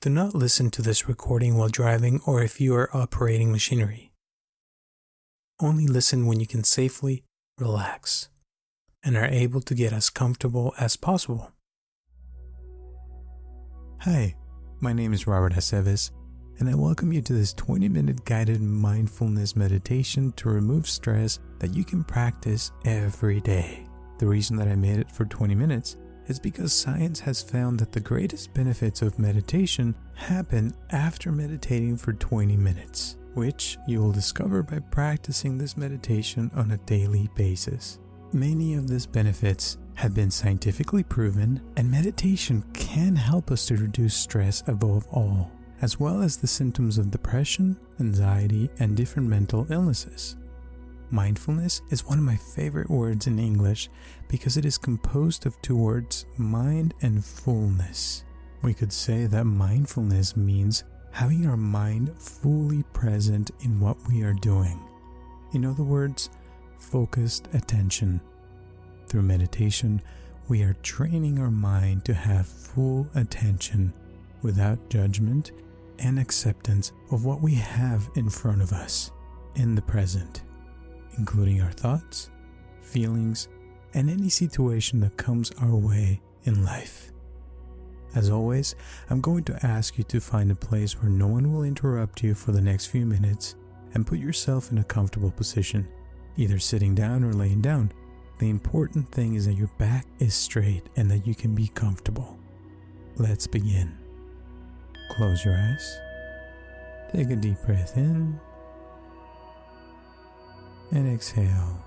Do not listen to this recording while driving or if you are operating machinery. Only listen when you can safely relax and are able to get as comfortable as possible. Hi, my name is Robert Aceves, and I welcome you to this 20 minute guided mindfulness meditation to remove stress that you can practice every day. The reason that I made it for 20 minutes is because science has found that the greatest benefits of meditation happen after meditating for 20 minutes, which you will discover by practicing this meditation on a daily basis. Many of these benefits have been scientifically proven, and meditation can help us to reduce stress above all, as well as the symptoms of depression, anxiety, and different mental illnesses. Mindfulness is one of my favorite words in English because it is composed of two words, mind and fullness. We could say that mindfulness means having our mind fully present in what we are doing. In other words, focused attention. Through meditation, we are training our mind to have full attention without judgment and acceptance of what we have in front of us in the present including our thoughts, feelings, and any situation that comes our way in life. As always, I'm going to ask you to find a place where no one will interrupt you for the next few minutes and put yourself in a comfortable position, either sitting down or laying down. The important thing is that your back is straight and that you can be comfortable. Let's begin. Close your eyes. Take a deep breath in and exhale.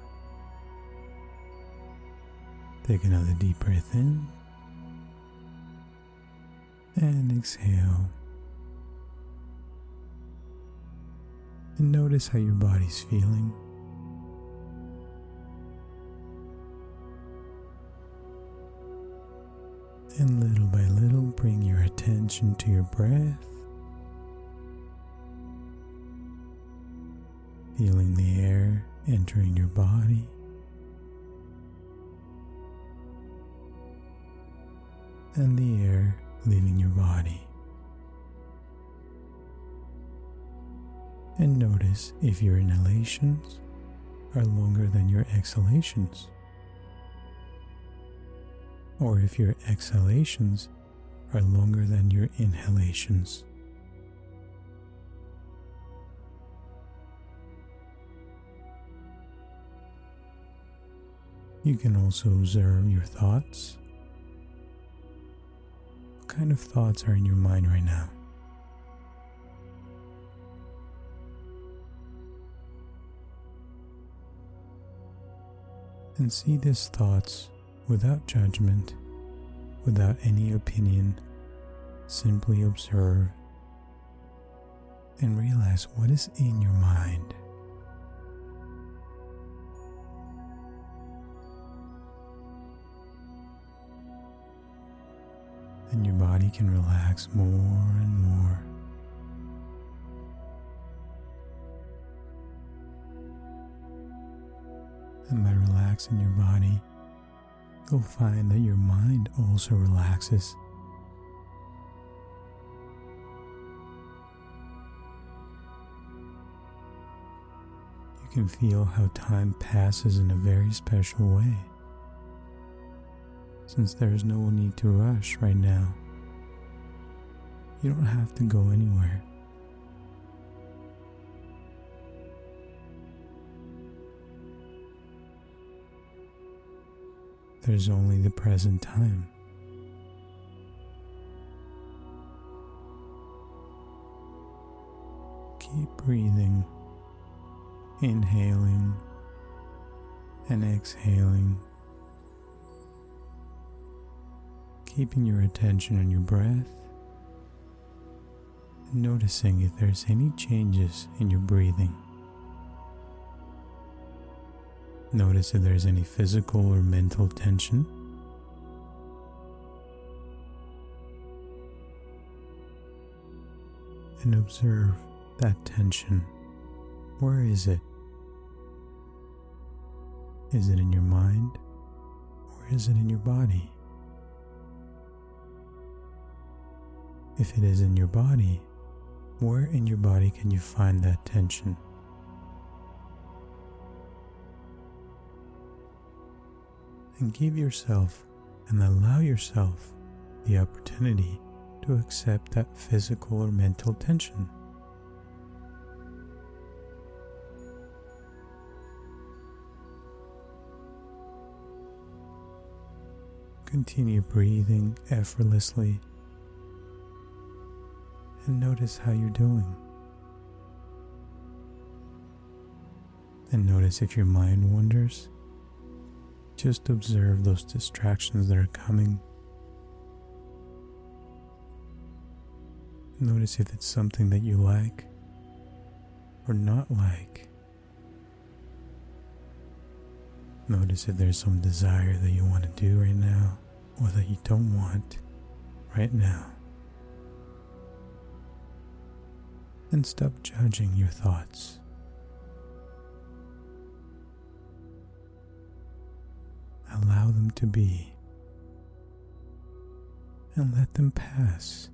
Take another deep breath in and exhale. And notice how your body's feeling. And little by little, bring your attention to your breath. Feeling the air entering your body. And the air leaving your body. And notice if your inhalations are longer than your exhalations, or if your exhalations are longer than your inhalations. You can also observe your thoughts. What kind of thoughts are in your mind right now? And see these thoughts without judgment, without any opinion. Simply observe and realize what is in your mind. And your body can relax more and more. And by relaxing your body, you'll find that your mind also relaxes. You can feel how time passes in a very special way since there is no need to rush right now. You don't have to go anywhere. There's only the present time. Keep breathing, inhaling and exhaling. Keeping your attention on your breath noticing if there's any changes in your breathing. Notice if there's any physical or mental tension. And observe that tension. Where is it? Is it in your mind or is it in your body? If it is in your body, where in your body can you find that tension? And give yourself and allow yourself the opportunity to accept that physical or mental tension. Continue breathing effortlessly and notice how you're doing. And notice if your mind wanders. Just observe those distractions that are coming. Notice if it's something that you like or not like. Notice if there's some desire that you want to do right now or that you don't want right now. And stop judging your thoughts. Allow them to be and let them pass.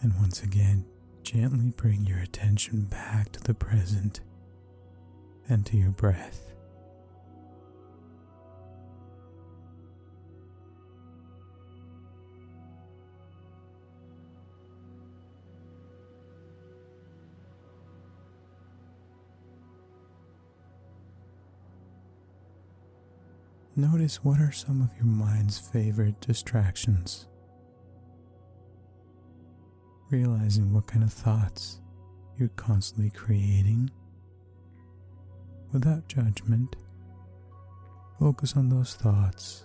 And once again, gently bring your attention back to the present and to your breath. Notice what are some of your mind's favorite distractions. Realizing what kind of thoughts you're constantly creating without judgment. Focus on those thoughts.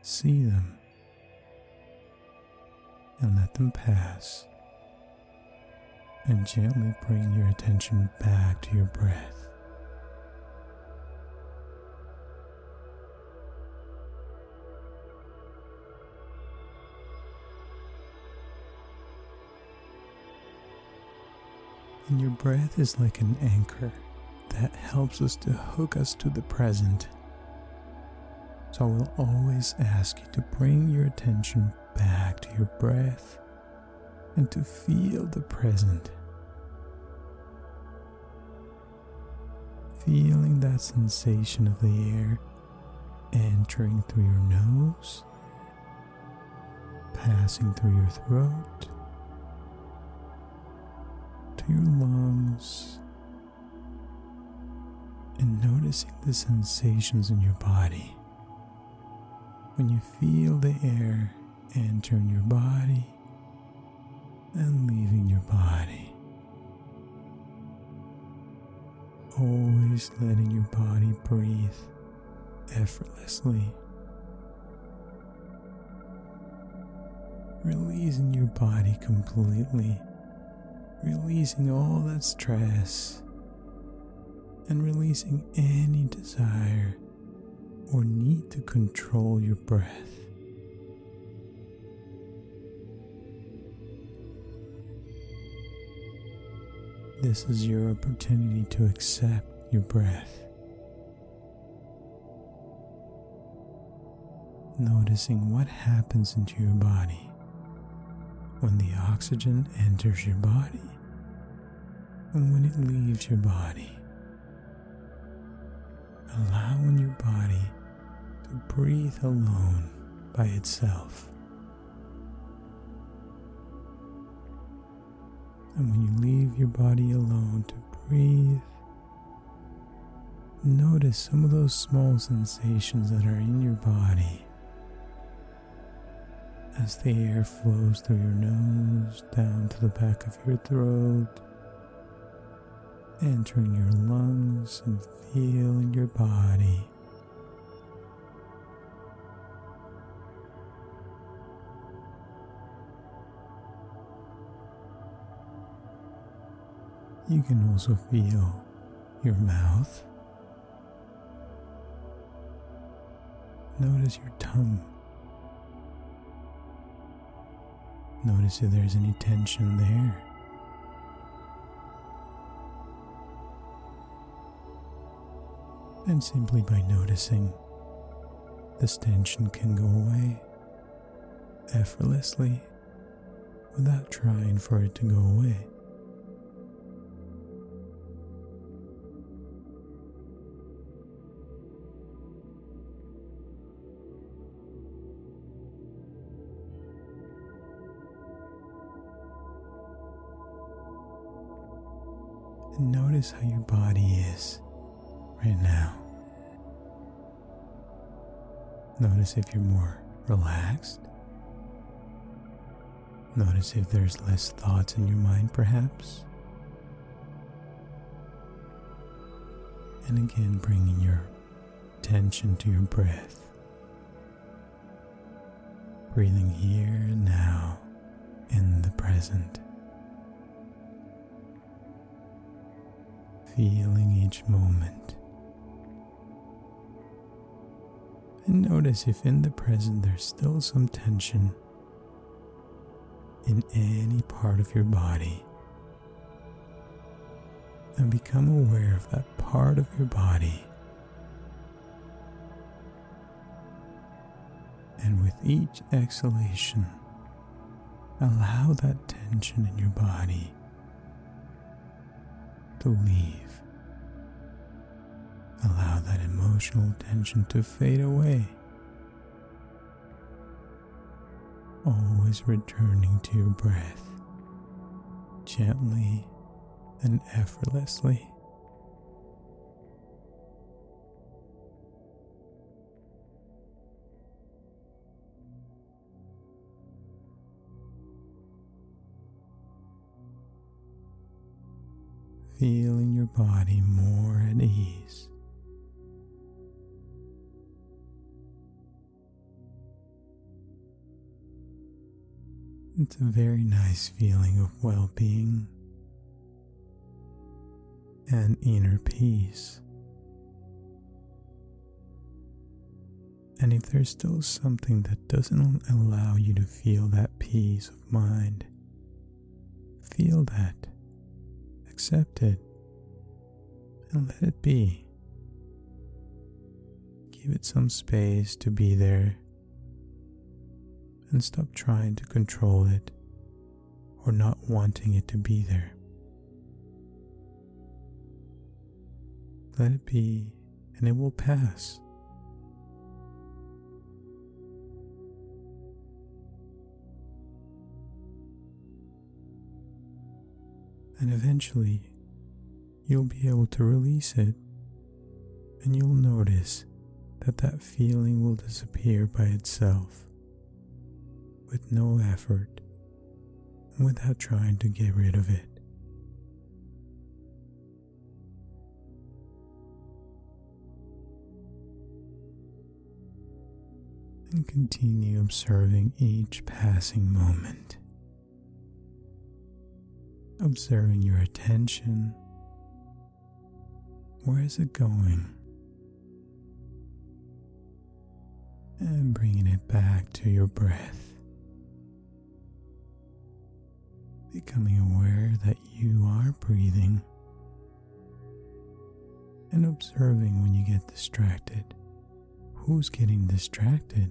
See them and let them pass. And gently bring your attention back to your breath. And your breath is like an anchor that helps us to hook us to the present. So I will always ask you to bring your attention back to your breath and to feel the present. Feeling that sensation of the air entering through your nose, passing through your throat to your lungs and noticing the sensations in your body. When you feel the air entering your body and leaving your body. Always letting your body breathe effortlessly. Releasing your body completely releasing all that stress and releasing any desire or need to control your breath. This is your opportunity to accept your breath. Noticing what happens into your body when the oxygen enters your body and when it leaves your body. Allowing your body to breathe alone by itself. And when you leave your body alone to breathe, notice some of those small sensations that are in your body as the air flows through your nose down to the back of your throat entering your lungs and feeling your body. You can also feel your mouth. Notice your tongue. Notice if there's any tension there. And simply by noticing, this tension can go away effortlessly without trying for it to go away. And notice how your body is right now. Notice if you're more relaxed. Notice if there's less thoughts in your mind, perhaps. And again, bringing your attention to your breath. Breathing here and now in the present. Feeling each moment. And notice if in the present there's still some tension in any part of your body. And become aware of that part of your body. And with each exhalation, allow that tension in your body to leave. That emotional tension to fade away. Always returning to your breath gently and effortlessly. Feeling your body more at ease. It's a very nice feeling of well being and inner peace. And if there's still something that doesn't allow you to feel that peace of mind, feel that, accept it, and let it be. Give it some space to be there and stop trying to control it or not wanting it to be there. Let it be, and it will pass. And eventually, you'll be able to release it, and you'll notice that that feeling will disappear by itself with no effort without trying to get rid of it. And continue observing each passing moment. Observing your attention. Where is it going? And bringing it back to your breath. Becoming aware that you are breathing and observing when you get distracted. Who's getting distracted?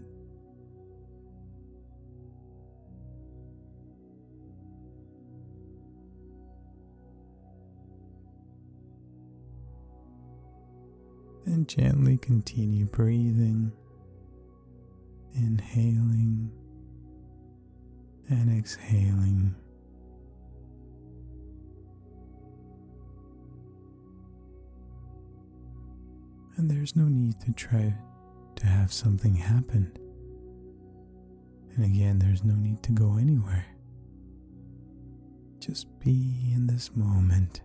And gently continue breathing, inhaling and exhaling. And there's no need to try to have something happen. And again, there's no need to go anywhere. Just be in this moment,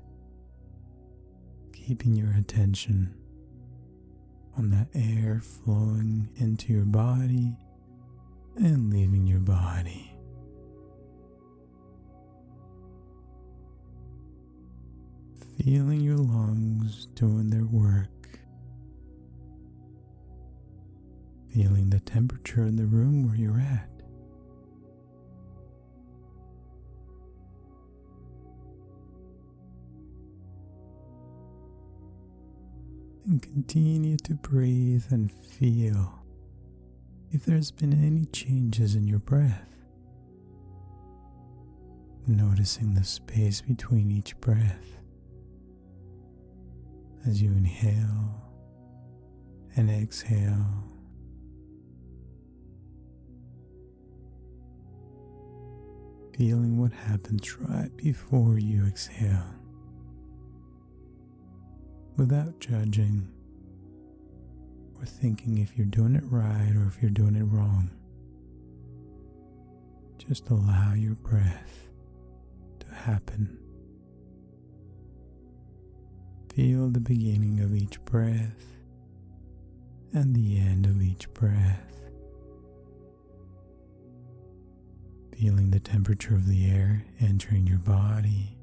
keeping your attention on that air flowing into your body and leaving your body. Feeling your lungs doing their work feeling the temperature in the room where you're at. And continue to breathe and feel if there's been any changes in your breath. Noticing the space between each breath as you inhale and exhale. Feeling what happens right before you exhale without judging or thinking if you're doing it right or if you're doing it wrong. Just allow your breath to happen. Feel the beginning of each breath and the end of each breath. Feeling the temperature of the air entering your body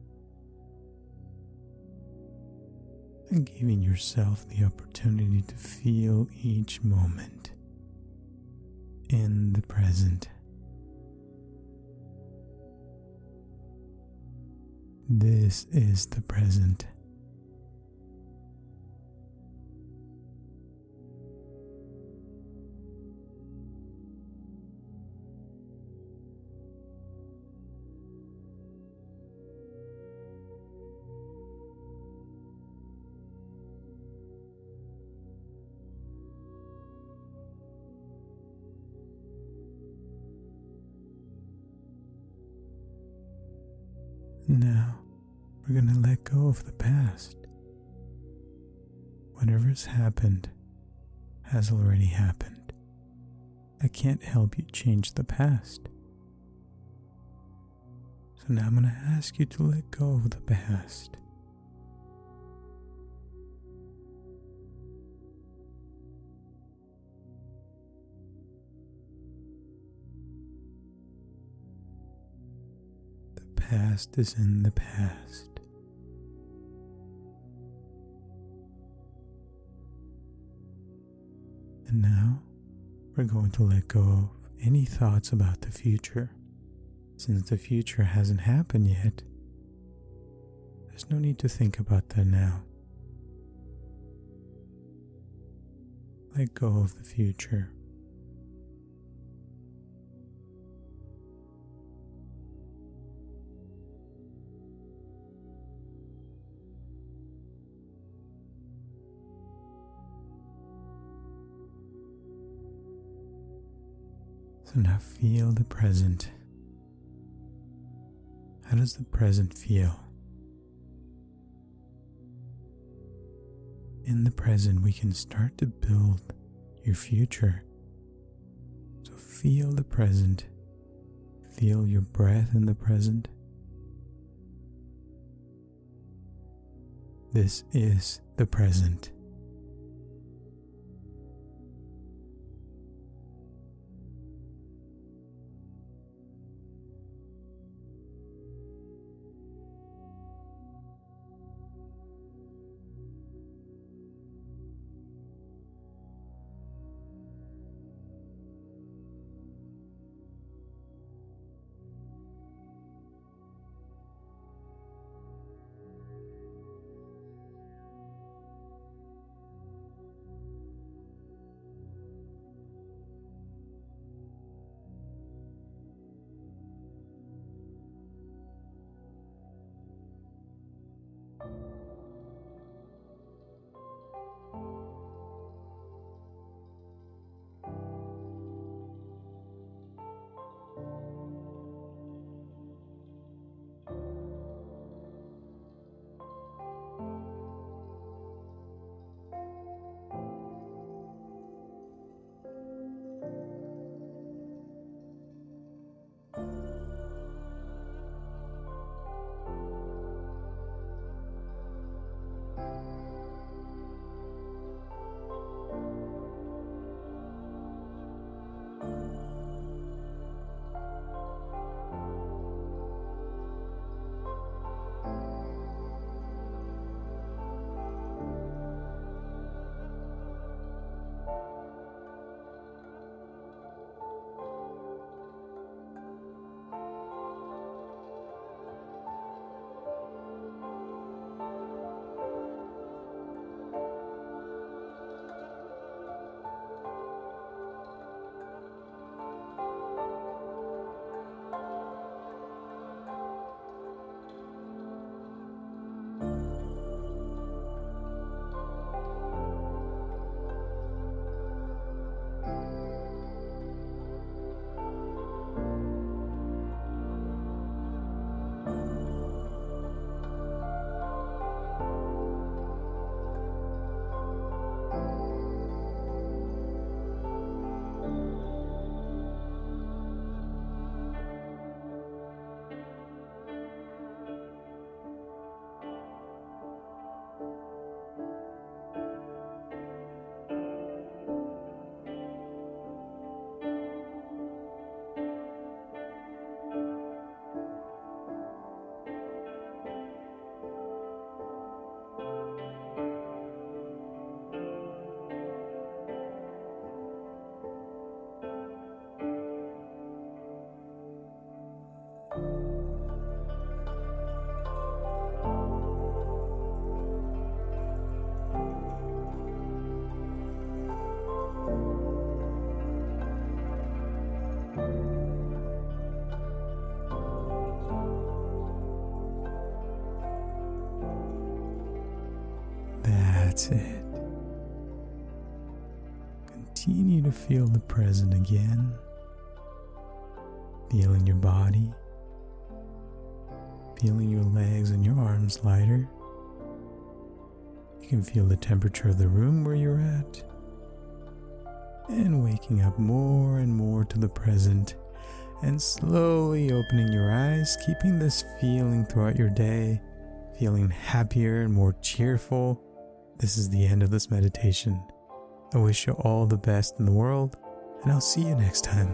and giving yourself the opportunity to feel each moment in the present. This is the present. We're going to let go of the past. Whatever's happened has already happened. I can't help you change the past. So now I'm going to ask you to let go of the past. The past is in the past. And now we're going to let go of any thoughts about the future. Since the future hasn't happened yet, there's no need to think about that now. Let go of the future. So now feel the present. How does the present feel? In the present, we can start to build your future. So feel the present. Feel your breath in the present. This is the present. That's it. Continue to feel the present again. Feeling your body. Feeling your legs and your arms lighter. You can feel the temperature of the room where you're at. And waking up more and more to the present and slowly opening your eyes, keeping this feeling throughout your day, feeling happier and more cheerful. This is the end of this meditation. I wish you all the best in the world, and I'll see you next time.